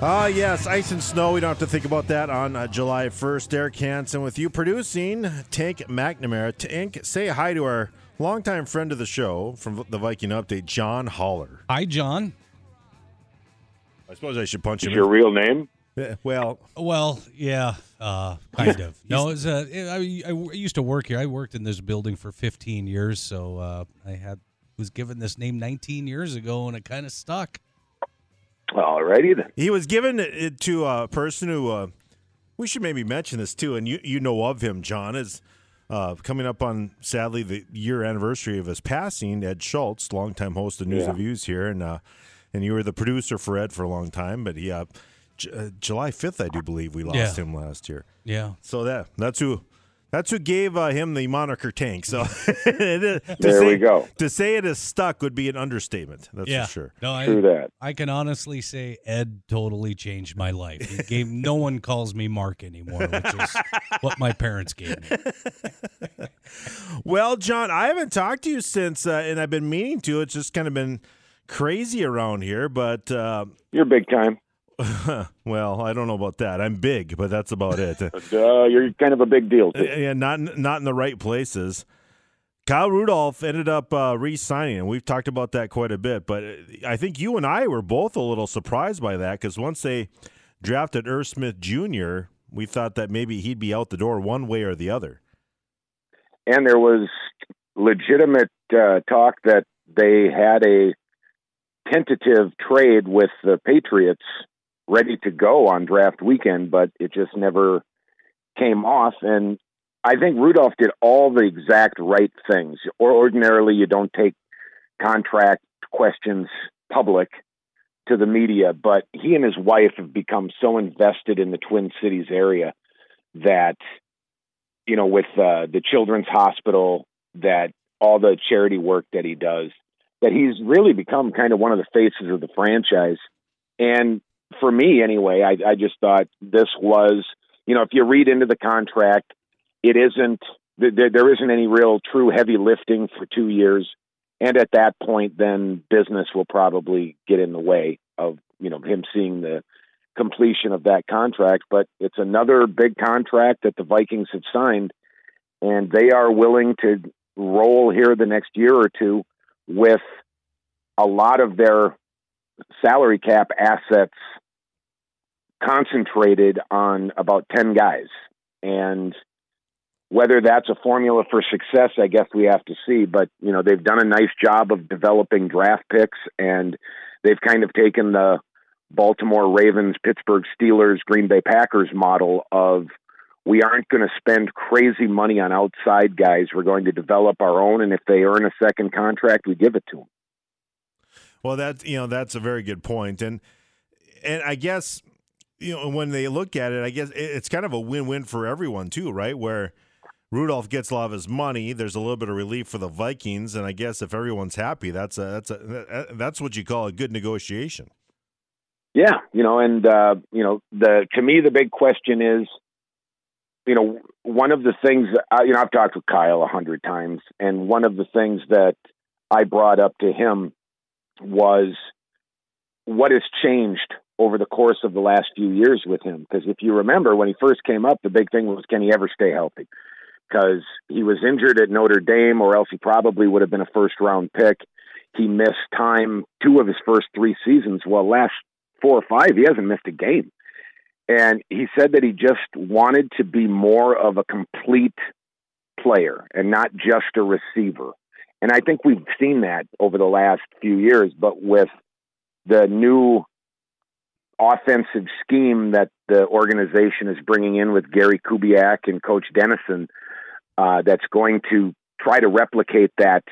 Ah, yes, ice and snow. We don't have to think about that on uh, July 1st. Derek Hansen with you producing Tank McNamara. Tank, say hi to our longtime friend of the show from the Viking Update, John Holler. Hi, John. I suppose I should punch Is him. your real name? in. Well, Well, yeah, uh, kind of. No, it's uh, I, I used to work here. I worked in this building for 15 years, so uh, I had was given this name 19 years ago, and it kind of stuck. Alrighty then. he was given it to a person who, uh, we should maybe mention this too, and you, you know of him, John, is uh, coming up on, sadly, the year anniversary of his passing, Ed Schultz, longtime host of News Yeah. and Views here. And, uh, and you were the producer for Ed for a long time, but he, uh, J- uh, July 5th, I do believe we lost Yeah. him last year. Yeah. So that that's who that's who gave uh, him the moniker Tank. So to There say, we go. To say it is stuck would be an understatement. That's yeah. for sure. No, I, True that. I can honestly say Ed totally changed my life. He gave no one calls me Mark anymore, which is what my parents gave me. Well, John, I haven't talked to you since, uh, and I've been meaning to. It's just kind of been crazy around here, but uh, You're big time. well, I don't know about that. I'm big, but that's about it. Uh, Uh, you're kind of a big deal too. yeah, not not in the right places. Kyle Rudolph ended up uh, re-signing, and we've talked about that quite a bit. But I think you and I were both a little surprised by that because once they drafted Irv Smith Jr., we thought that maybe he'd be out the door one way or the other. And there was legitimate uh, talk that they had a tentative trade with the Patriots ready to go on draft weekend, but it just never came off. And I think Rudolph did all the exact right things. Or ordinarily, you don't take contract questions public to the media, but he and his wife have become so invested in the Twin Cities area that, you know, with uh, the Children's Hospital, that all the charity work that he does, that he's really become kind of one of the faces of the franchise. And for me, anyway, I, I just thought this was, you know, if you read into the contract, it isn't, there, there isn't any real true heavy lifting for two years. And at that point, then business will probably get in the way of, you know, him seeing the completion of that contract. But it's another big contract that the Vikings have signed, and they are willing to roll here the next year or two with a lot of their salary cap assets concentrated on about 10 guys. And whether that's a formula for success, I guess we have to see. But, you know, they've done a nice job of developing draft picks and they've kind of taken the Baltimore Ravens, Pittsburgh Steelers, Green Bay Packers model of we aren't going to spend crazy money on outside guys. We're going to develop our own. And if they earn a second contract, we give it to them. Well, that you know that's a very good point, and and I guess you know when they look at it, I guess it's kind of a win-win for everyone too, right? Where Rudolph gets a lot of his money, there's a little bit of relief for the Vikings, and I guess if everyone's happy, that's a that's a that's what you call a good negotiation. Yeah, you know, and uh, you know, the to me the big question is, you know, one of the things uh, you know I've talked with Kyle a hundred times, and one of the things that I brought up to him was what has changed over the course of the last few years with him. Because if you remember, when he first came up, the big thing was can he ever stay healthy? Because he was injured at Notre Dame, or else he probably would have been a first round pick. He missed time two of his first three seasons. Well, last four or five, he hasn't missed a game. And he said that he just wanted to be more of a complete player and not just a receiver. And I think we've seen that over the last few years, but with the new offensive scheme that the organization is bringing in with Gary Kubiak and Coach Dennison, uh, that's going to try to replicate that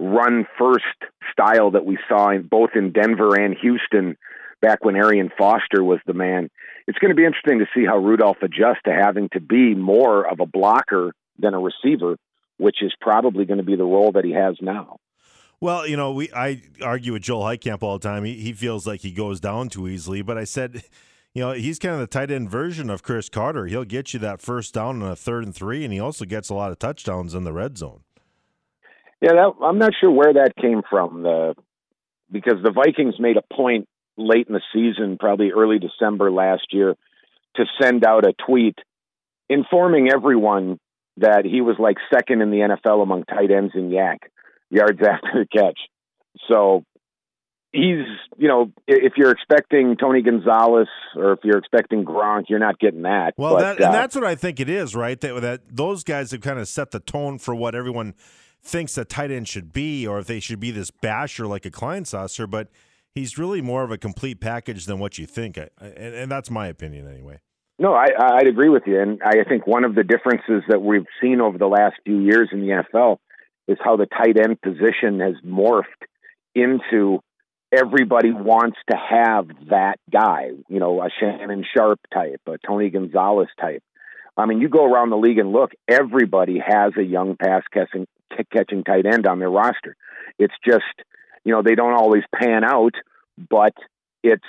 run first style that we saw in both in Denver and Houston back when Arian Foster was the man. It's going to be interesting to see how Rudolph adjusts to having to be more of a blocker than a receiver, which is probably going to be the role that he has now. Well, you know, we I argue with Joel Heitkamp all the time. He, he feels like he goes down too easily, but I said, you know, he's kind of the tight end version of Cris Carter. He'll get you that first down on a third and three, and he also gets a lot of touchdowns in the red zone. Yeah, that, I'm not sure where that came from. The because the Vikings made a point late in the season, probably early December last year, to send out a tweet informing everyone that he was like second in the NFL among tight ends in YAC yards after the catch. So he's, you know, if you're expecting Tony Gonzalez or if you're expecting Gronk, you're not getting that. Well, but, that, uh, and that's what I think it is, right? That that those guys have kind of set the tone for what everyone thinks a tight end should be, or if they should be this basher like a Kleinsasser. But he's really more of a complete package than what you think, and, and that's my opinion anyway. No, I, I'd agree with you, and I think one of the differences that we've seen over the last few years in the NFL is how the tight end position has morphed into everybody wants to have that guy, you know, a Shannon Sharpe type, a Tony Gonzalez type. I mean, you go around the league and look, everybody has a young pass catching, catching tight end on their roster. It's just, you know, they don't always pan out, but it's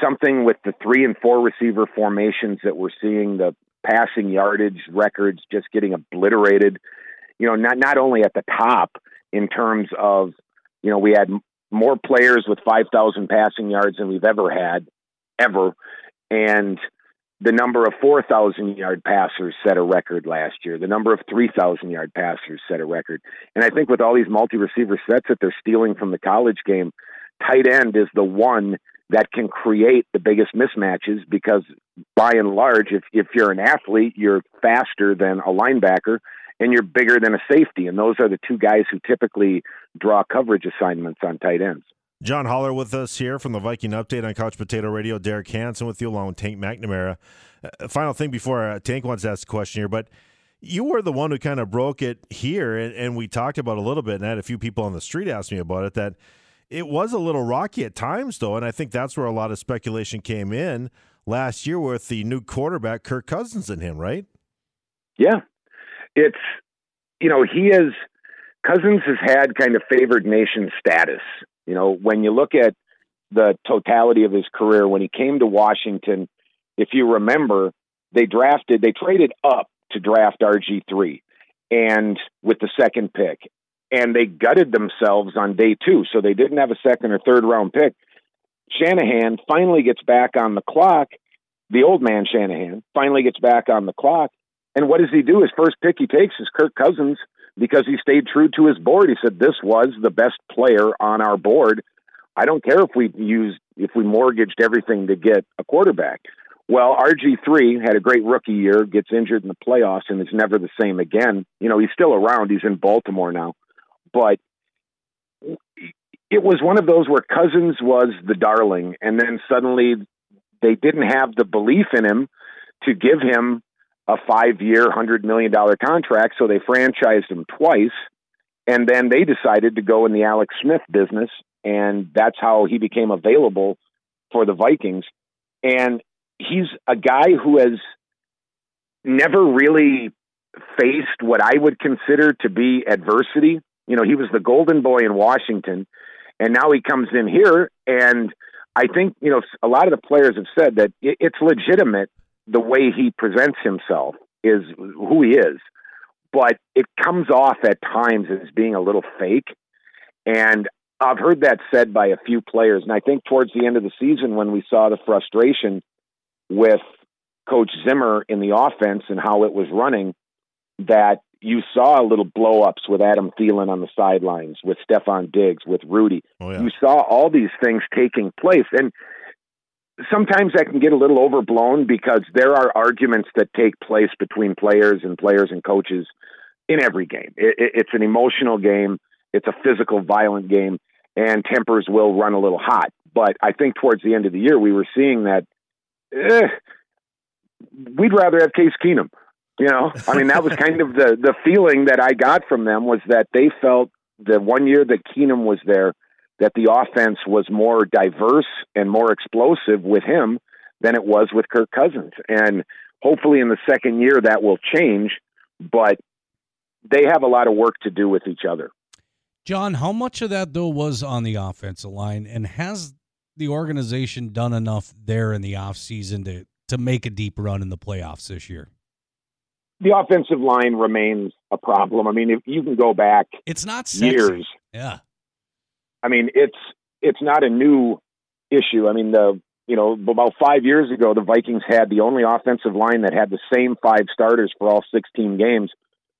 something with the three and four receiver formations that we're seeing, the passing yardage records just getting obliterated. You know, not not only at the top in terms of, you know, we had more players with 5,000 passing yards than we've ever had, ever. And the number of 4,000 yard passers set a record last year. The number of 3,000 yard passers set a record. And I think with all these multi receiver sets that they're stealing from the college game, tight end is the one that can create the biggest mismatches because by and large, if, if you're an athlete, you're faster than a linebacker and you're bigger than a safety. And those are the two guys who typically draw coverage assignments on tight ends. John Holler with us here from the Viking Update on Couch Potato Radio. Derek Hansen with you along with Tank McNamara. Uh, final thing before uh, Tank wants to ask a question here, but you were the one who kind of broke it here, and, and we talked about a little bit, and I had a few people on the street ask me about it, that it was a little rocky at times, though, and I think that's where a lot of speculation came in last year with the new quarterback, Kirk Cousins, and him, right? Yeah, it's you know he is, Cousins has had kind of favored nation status. You know when you look at the totality of his career when he came to Washington, if you remember, they drafted they traded up to draft RG three and with the second pick. And they gutted themselves on day two, so they didn't have a second or third round pick. Shanahan finally gets back on the clock. The old man Shanahan finally gets back on the clock and what does he do? His first pick he takes is Kirk Cousins because he stayed true to his board. He said, This was the best player on our board. I don't care if we used if we mortgaged everything to get a quarterback. Well, RG3 had a great rookie year, gets injured in the playoffs, and is never the same again. You know, he's still around. He's in Baltimore now. But it was one of those where Cousins was the darling, and then suddenly they didn't have the belief in him to give him a five year, $100 million contract. So they franchised him twice. And then they decided to go in the Alex Smith business. And that's how he became available for the Vikings. And he's a guy who has never really faced what I would consider to be adversity. You know, he was the golden boy in Washington, and now he comes in here. And I think, you know, a lot of the players have said that it's legitimate the way he presents himself is who he is, but it comes off at times as being a little fake. And I've heard that said by a few players. And I think towards the end of the season, when we saw the frustration with Coach Zimmer in the offense and how it was running, that you saw a little blow ups with Adam Thielen on the sidelines, with Stefon Diggs, with Rudy. Oh, yeah. You saw all these things taking place. And sometimes that can get a little overblown because there are arguments that take place between players and players and coaches in every game. It, it, it's an emotional game, it's a physical, violent game, and tempers will run a little hot. But I think towards the end of the year, we were seeing that eh, we'd rather have Case Keenum. You know, I mean, that was kind of the the feeling that I got from them was that they felt the one year that Keenum was there that the offense was more diverse and more explosive with him than it was with Kirk Cousins. And hopefully in the second year that will change, but they have a lot of work to do with each other. John, how much of that though was on the offensive line and has the organization done enough there in the offseason to to make a deep run in the playoffs this year? The offensive line remains a problem. I mean, if you can go back it's not sexy. years. Yeah. I mean, it's it's not a new issue. I mean, the you know about five years ago, the Vikings had the only offensive line that had the same five starters for all 16 games.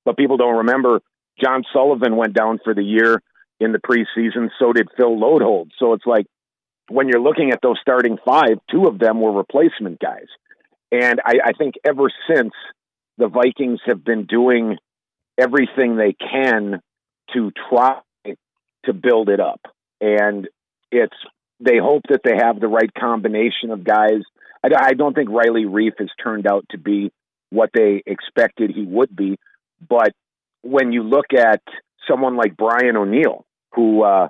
But people don't remember John Sullivan went down for the year in the preseason. So did Phil Loadholt. So it's like when you're looking at those starting five, two of them were replacement guys. And I, I think ever since the Vikings have been doing everything they can to try to build it up. And it's they hope that they have the right combination of guys. I, I don't think Riley Reiff has turned out to be what they expected he would be, but when you look at someone like Brian O'Neill, who uh,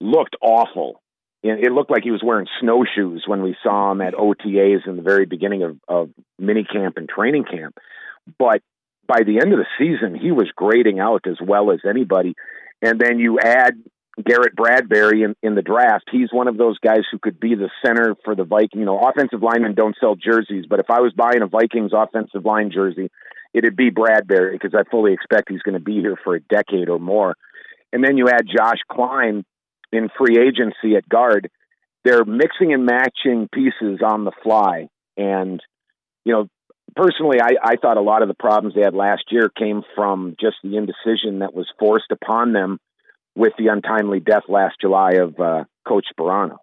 looked awful, it looked like he was wearing snowshoes when we saw him at OTAs in the very beginning of, of mini camp and training camp. But by the end of the season, he was grading out as well as anybody. And then you add Garrett Bradbury in, in the draft. He's one of those guys who could be the center for the Viking. You know, offensive linemen don't sell jerseys, but if I was buying a Vikings offensive line jersey, it'd be Bradbury because I fully expect he's going to be here for a decade or more. And then you add Josh Kline in free agency at guard. They're mixing and matching pieces on the fly. And, you know, personally, I, I thought a lot of the problems they had last year came from just the indecision that was forced upon them with the untimely death last July of uh, Coach Sparano.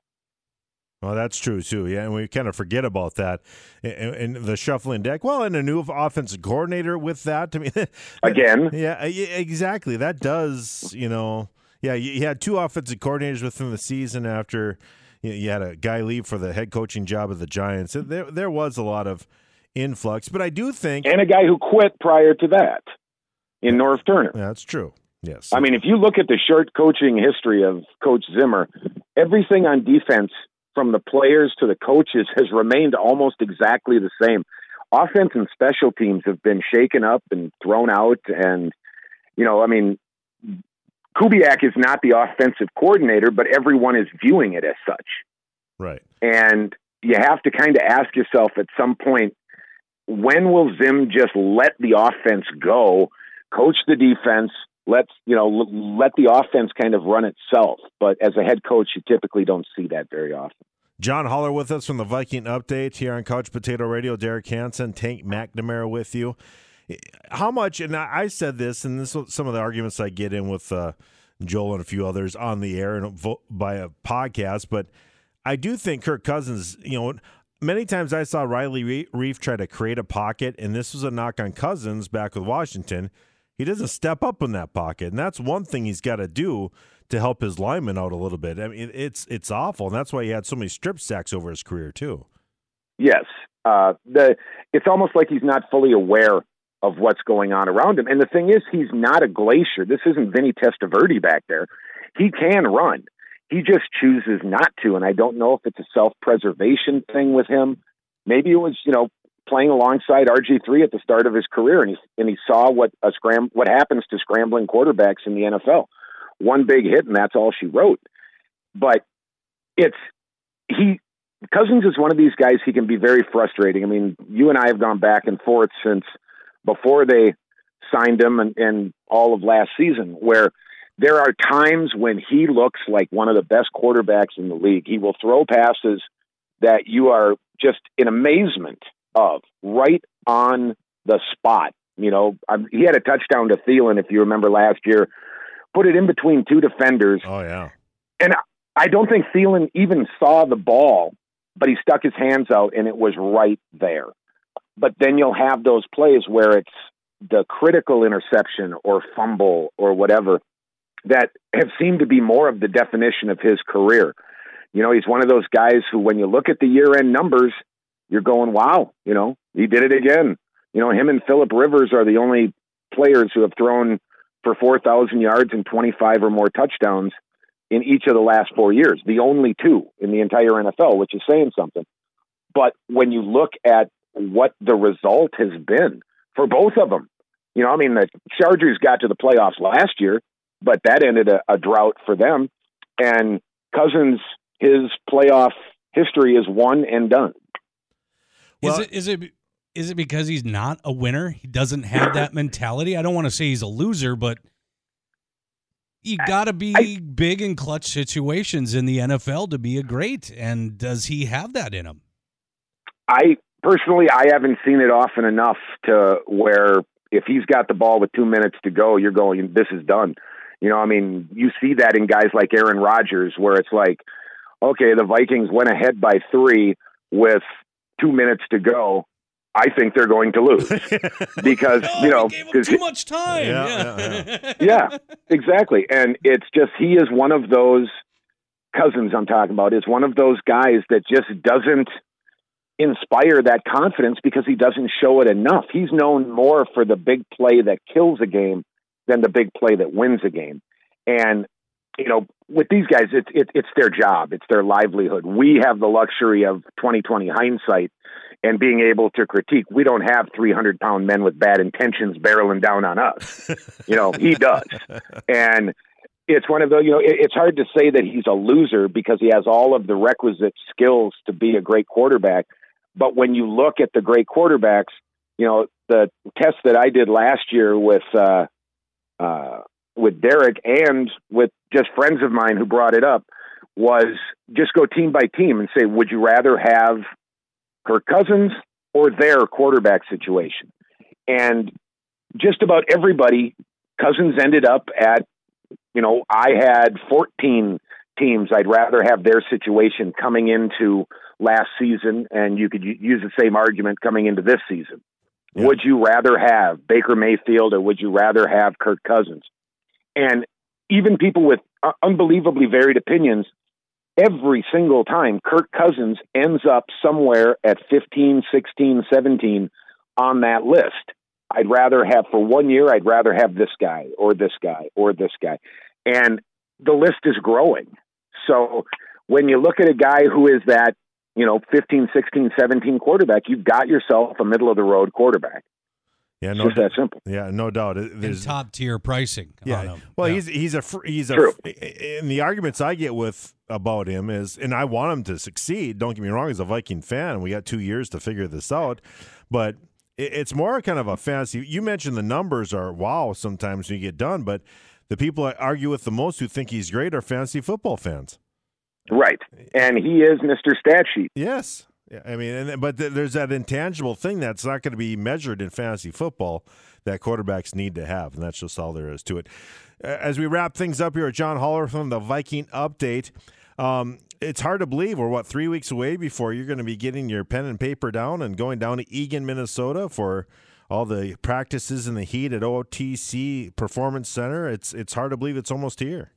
Well, that's true too. Yeah, and we kind of forget about that and, the shuffling deck. Well, and a new offensive coordinator with that. I mean, again, yeah, exactly. That does, you know, yeah. You had two offensive coordinators within the season after you had a guy leave for the head coaching job of the Giants. There, there was a lot of influx, but I do think, and a guy who quit prior to that in Norv Turner. That's true. Yes. I mean, if you look at the short coaching history of Coach Zimmer, everything on defense from the players to the coaches has remained almost exactly the same. Offense and special teams have been shaken up and thrown out. And, you know, I mean, Kubiak is not the offensive coordinator, but everyone is viewing it as such. Right. And you have to kind of ask yourself at some point when will Zim just let the offense go, coach the defense, let's you know let the offense kind of run itself. But as a head coach, you typically don't see that very often. John Holler with us from the Viking Update here on Couch Potato Radio. Derek Hansen, Tank McNamara with you. How much? And I said this, and this is some of the arguments I get in with uh, Joel and a few others on the air and by a podcast. But I do think Kirk Cousins. You know, many times I saw Riley Reiff try to create a pocket, and this was a knock on Cousins back with Washington he doesn't step up in that pocket, and that's one thing he's got to do to help his lineman out a little bit. I mean, it's it's awful, and that's why he had so many strip sacks over his career too. Yes, uh, the it's almost like he's not fully aware of what's going on around him. And the thing is, he's not a glacier. This isn't Vinny Testaverde back there. He can run. He just chooses not to, and I don't know if it's a self-preservation thing with him. Maybe it was, you know, playing alongside RG3 at the start of his career, and he and he saw what a scram what happens to scrambling quarterbacks in the NFL. One big hit, and that's all she wrote. But it's he Cousins is one of these guys. He can be very frustrating. I mean, you and I have gone back and forth since before they signed him and, and all of last season, where there are times when he looks like one of the best quarterbacks in the league. He will throw passes that you are just in amazement of right on the spot. You know, I'm, he had a touchdown to Thielen, if you remember last year, put it in between two defenders. Oh, yeah. And I don't think Thielen even saw the ball, but he stuck his hands out and it was right there. But then you'll have those plays where it's the critical interception or fumble or whatever that have seemed to be more of the definition of his career. You know, he's one of those guys who, when you look at the year end numbers, you're going, wow, you know, he did it again. You know, him and Philip Rivers are the only players who have thrown for 4,000 yards and 25 or more touchdowns in each of the last four years, the only two in the entire NFL, which is saying something. But when you look at what the result has been for both of them, you know, I mean, the Chargers got to the playoffs last year, but that ended a, a drought for them. And Cousins, his playoff history is one and done. Well, is it is it is it because he's not a winner? He doesn't have that mentality. I don't want to say he's a loser, but you got to be I, big in clutch situations in the NFL to be a great. And does he have that in him? I personally, I haven't seen it often enough to where if he's got the ball with two minutes to go, you're going, this is done. You know, I mean, you see that in guys like Aaron Rodgers, where it's like, okay, the Vikings went ahead by three with two minutes to go. I think they're going to lose because no, you know because too much time. Yeah, yeah. Yeah. yeah, exactly. And it's just he is one of those Cousins I'm talking about. Is one of those guys that just doesn't inspire that confidence because he doesn't show it enough. He's known more for the big play that kills a game than the big play that wins a game. And you know, with these guys, it's it, it's their job, it's their livelihood. We have the luxury of 2020 hindsight and being able to critique. We don't have 300 pound men with bad intentions barreling down on us. you know, he does, and it's one of those. You know, it, it's hard to say that he's a loser because he has all of the requisite skills to be a great quarterback. But when you look at the great quarterbacks, you know, the test that I did last year with uh, uh, with Derek and with just friends of mine who brought it up was just go team by team and say, would you rather have Kirk Cousins or their quarterback situation? And just about everybody, Cousins ended up at, you know, I had 14 teams. I'd rather have their situation coming into last season, and you could use the same argument coming into this season. Yeah. Would you rather have Baker Mayfield or would you rather have Kirk Cousins? And even people with unbelievably varied opinions, every single time Kirk Cousins ends up somewhere at 15, 16, 17 on that list. I'd rather have for one year, I'd rather have this guy or this guy or this guy. And the list is growing. So when you look at a guy who is that, you know, 15, 16, 17 quarterback, you've got yourself a middle of the road quarterback. Yeah, no, just that simple. Yeah, no doubt. There's top tier pricing. Yeah, well, yeah. he's he's a he's a. True. And the arguments I get with about him is, and I want him to succeed. Don't get me wrong, as a Viking fan, we got two years to figure this out. But it's more kind of a fantasy. You mentioned the numbers are wow sometimes when you get done, but the people I argue with the most who think he's great are fantasy football fans. Right, and he is Mister Stat Sheet. Yes, I mean, and, but th- there's that intangible thing that's not going to be measured in fantasy football that quarterbacks need to have, and that's just all there is to it. As we wrap things up here, at John Holler from the Viking Update. Um, it's hard to believe we're what three weeks away before you're going to be getting your pen and paper down and going down to Eagan, Minnesota for all the practices in the heat at OTC Performance Center. It's it's hard to believe it's almost here.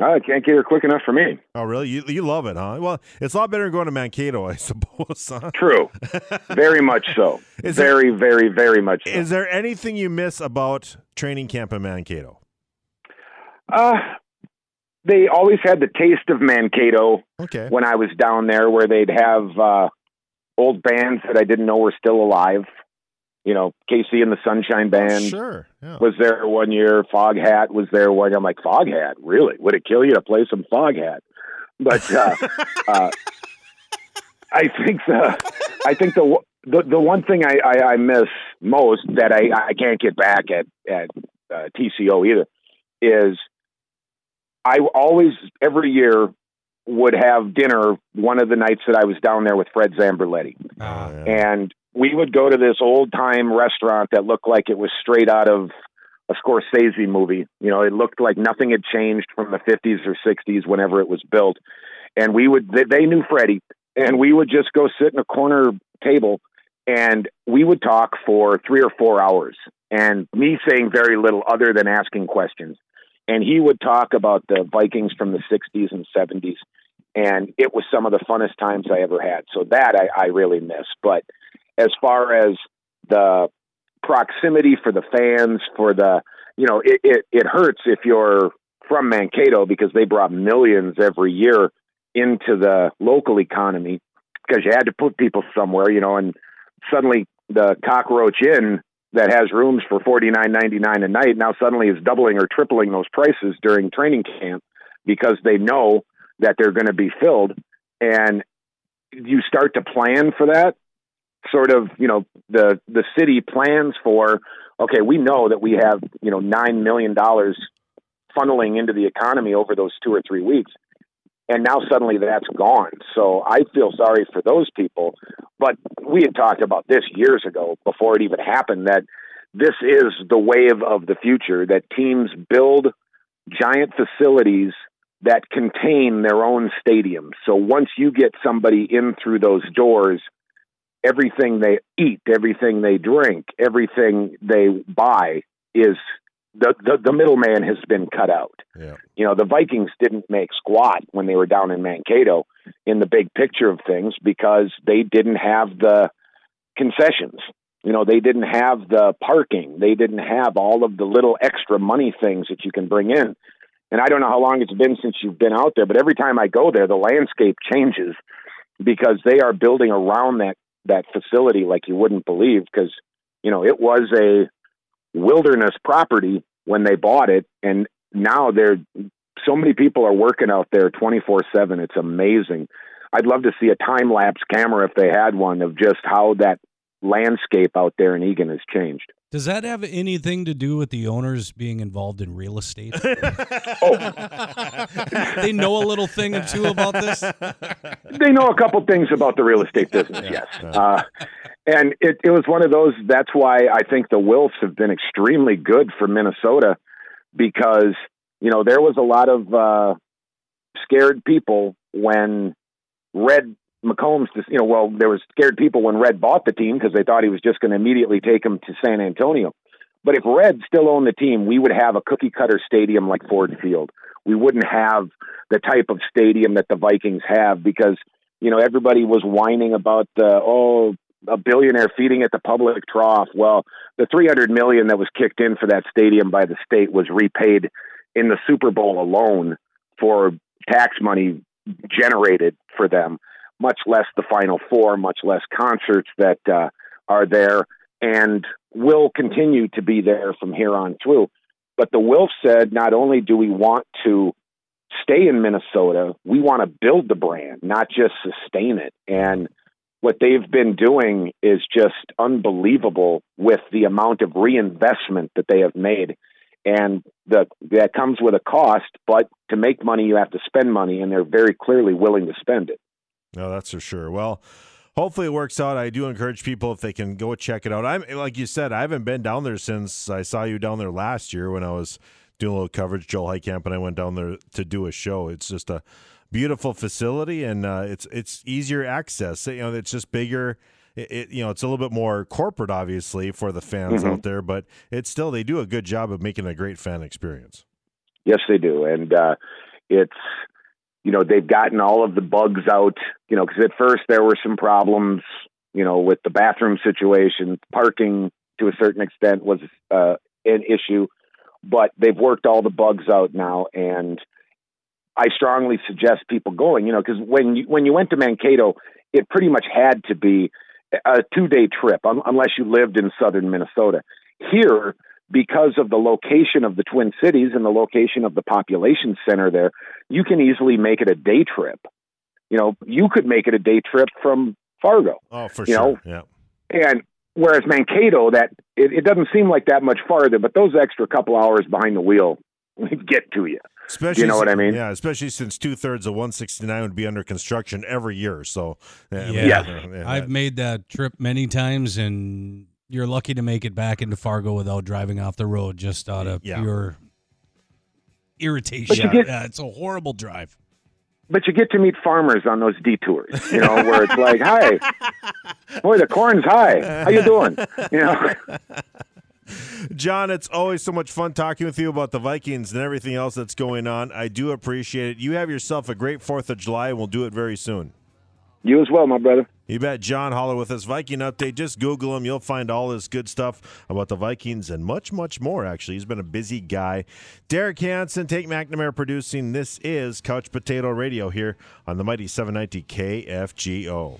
I can't get here quick enough for me. Oh, really? You you love it, huh? Well, it's a lot better than going to Mankato, I suppose. Huh? True, very much so. Is very, there, very, very much. So. Is there anything you miss about training camp in Mankato? Uh, they always had the taste of Mankato. Okay. When I was down there, where they'd have uh, old bands that I didn't know were still alive you know, KC and the Sunshine Band oh, sure. yeah. was there one year. Foghat was there one. I'm like, Foghat, really? Would it kill you to play some Foghat? But uh, uh, I think the I think the the, the one thing I, I, I miss most that I, I can't get back at at uh, TCO either is I always every year would have dinner one of the nights that I was down there with Fred Zamberletti, oh, yeah. and we would go to this old time restaurant that looked like it was straight out of a Scorsese movie. You know, it looked like nothing had changed from the 50s or 60s whenever it was built. And we would, they, they knew Freddie, and we would just go sit in a corner table and we would talk for three or four hours. And me saying very little other than asking questions. And he would talk about the Vikings from the 60s and 70s. And it was some of the funnest times I ever had. So that I, I really miss. But as far as the proximity for the fans, for the you know, it, it, it hurts if you're from Mankato because they brought millions every year into the local economy because you had to put people somewhere, you know, and suddenly the cockroach inn that has rooms for forty nine ninety nine a night now suddenly is doubling or tripling those prices during training camp because they know that they're going to be filled and you start to plan for that sort of you know the the city plans for okay we know that we have you know nine million dollars funneling into the economy over those two or three weeks. And now suddenly that's gone. So I feel sorry for those people. But we had talked about this years ago before it even happened that this is the wave of the future that teams build giant facilities that contain their own stadiums. So once you get somebody in through those doors, everything they eat, everything they drink, everything they buy is the, the, the middleman has been cut out. Yeah. You know, the Vikings didn't make squat when they were down in Mankato in the big picture of things because they didn't have the concessions. You know, they didn't have the parking. They didn't have all of the little extra money things that you can bring in. And I don't know how long it's been since you've been out there, but every time I go there, the landscape changes because they are building around that that facility like you wouldn't believe because you know it was a wilderness property when they bought it and now they're so many people are working out there 24/7 it's amazing. I'd love to see a time lapse camera if they had one of just how that landscape out there in Eagan has changed Does that have anything to do with the owners being involved in real estate? they know a little thing or two about this. they know a couple things about the real estate business, yes. Uh, and it, it was one of those. That's why I think the Wilfs have been extremely good for Minnesota because you know there was a lot of uh, scared people when Red McCombs. You know, well, there was scared people when Red bought the team because they thought he was just going to immediately take them to San Antonio. But if Red still owned the team, we would have a cookie cutter stadium like Ford Field. We wouldn't have the type of stadium that the Vikings have because you know everybody was whining about the oh a billionaire feeding at the public trough. Well, the 300 million that was kicked in for that stadium by the state was repaid in the Super Bowl alone for tax money generated for them, much less the Final Four, much less concerts that uh, are there and will continue to be there from here on through. But the Wilf said not only do we want to stay in Minnesota, we want to build the brand, not just sustain it. And what they've been doing is just unbelievable with the amount of reinvestment that they have made. And the, that comes with a cost, but to make money, you have to spend money, and they're very clearly willing to spend it. No, that's for sure. Well, hopefully it works out. I do encourage people if they can go check it out. I'm like you said, I haven't been down there since I saw you down there last year when I was doing a little coverage. Joel Heitkamp and I went down there to do a show. It's just a beautiful facility and uh, it's it's easier access. You know, it's just bigger. It, it, you know it's a little bit more corporate, obviously, for the fans Mhm. out there, but it's still they do a good job of making a great fan experience. Yes, they do, and uh, it's you know they've gotten all of the bugs out. You know, because at first there were some problems. You know, with the bathroom situation, parking to a certain extent was uh, an issue, but they've worked all the bugs out now, and I strongly suggest people going. You know, because when you when you went to Mankato, it pretty much had to be a two day trip, un- unless you lived in southern Minnesota. Here, because of the location of the Twin Cities and the location of the population center there, you can easily make it a day trip. You know, you could make it a day trip from Fargo. Oh, for You sure. know, yeah. And whereas Mankato, that it, it doesn't seem like that much farther, but those extra couple hours behind the wheel get to you. Especially, You know what I mean? Yeah, especially since two thirds of 169 would be under construction every year. So, yeah, Yeah. yeah, I've made that trip many times, and you're lucky to make it back into Fargo without driving off the road just out of Yeah. pure irritation. But you get- yeah, it's a horrible drive. But you get to meet farmers on those detours, you know, where it's like, "Hi, boy, the corn's high. How you doing?" You know. John, it's always so much fun talking with you about the Vikings and everything else that's going on. I do appreciate it. You have yourself a great 4th of July, and we'll do it very soon. You as well, my brother. You bet. John Holler with us, Viking Update. Just Google him. You'll find all this good stuff about the Vikings and much, much more, actually. He's been a busy guy. Derek Hansen, Tank McNamara producing. This is Couch Potato Radio here on the mighty 790 KFGO.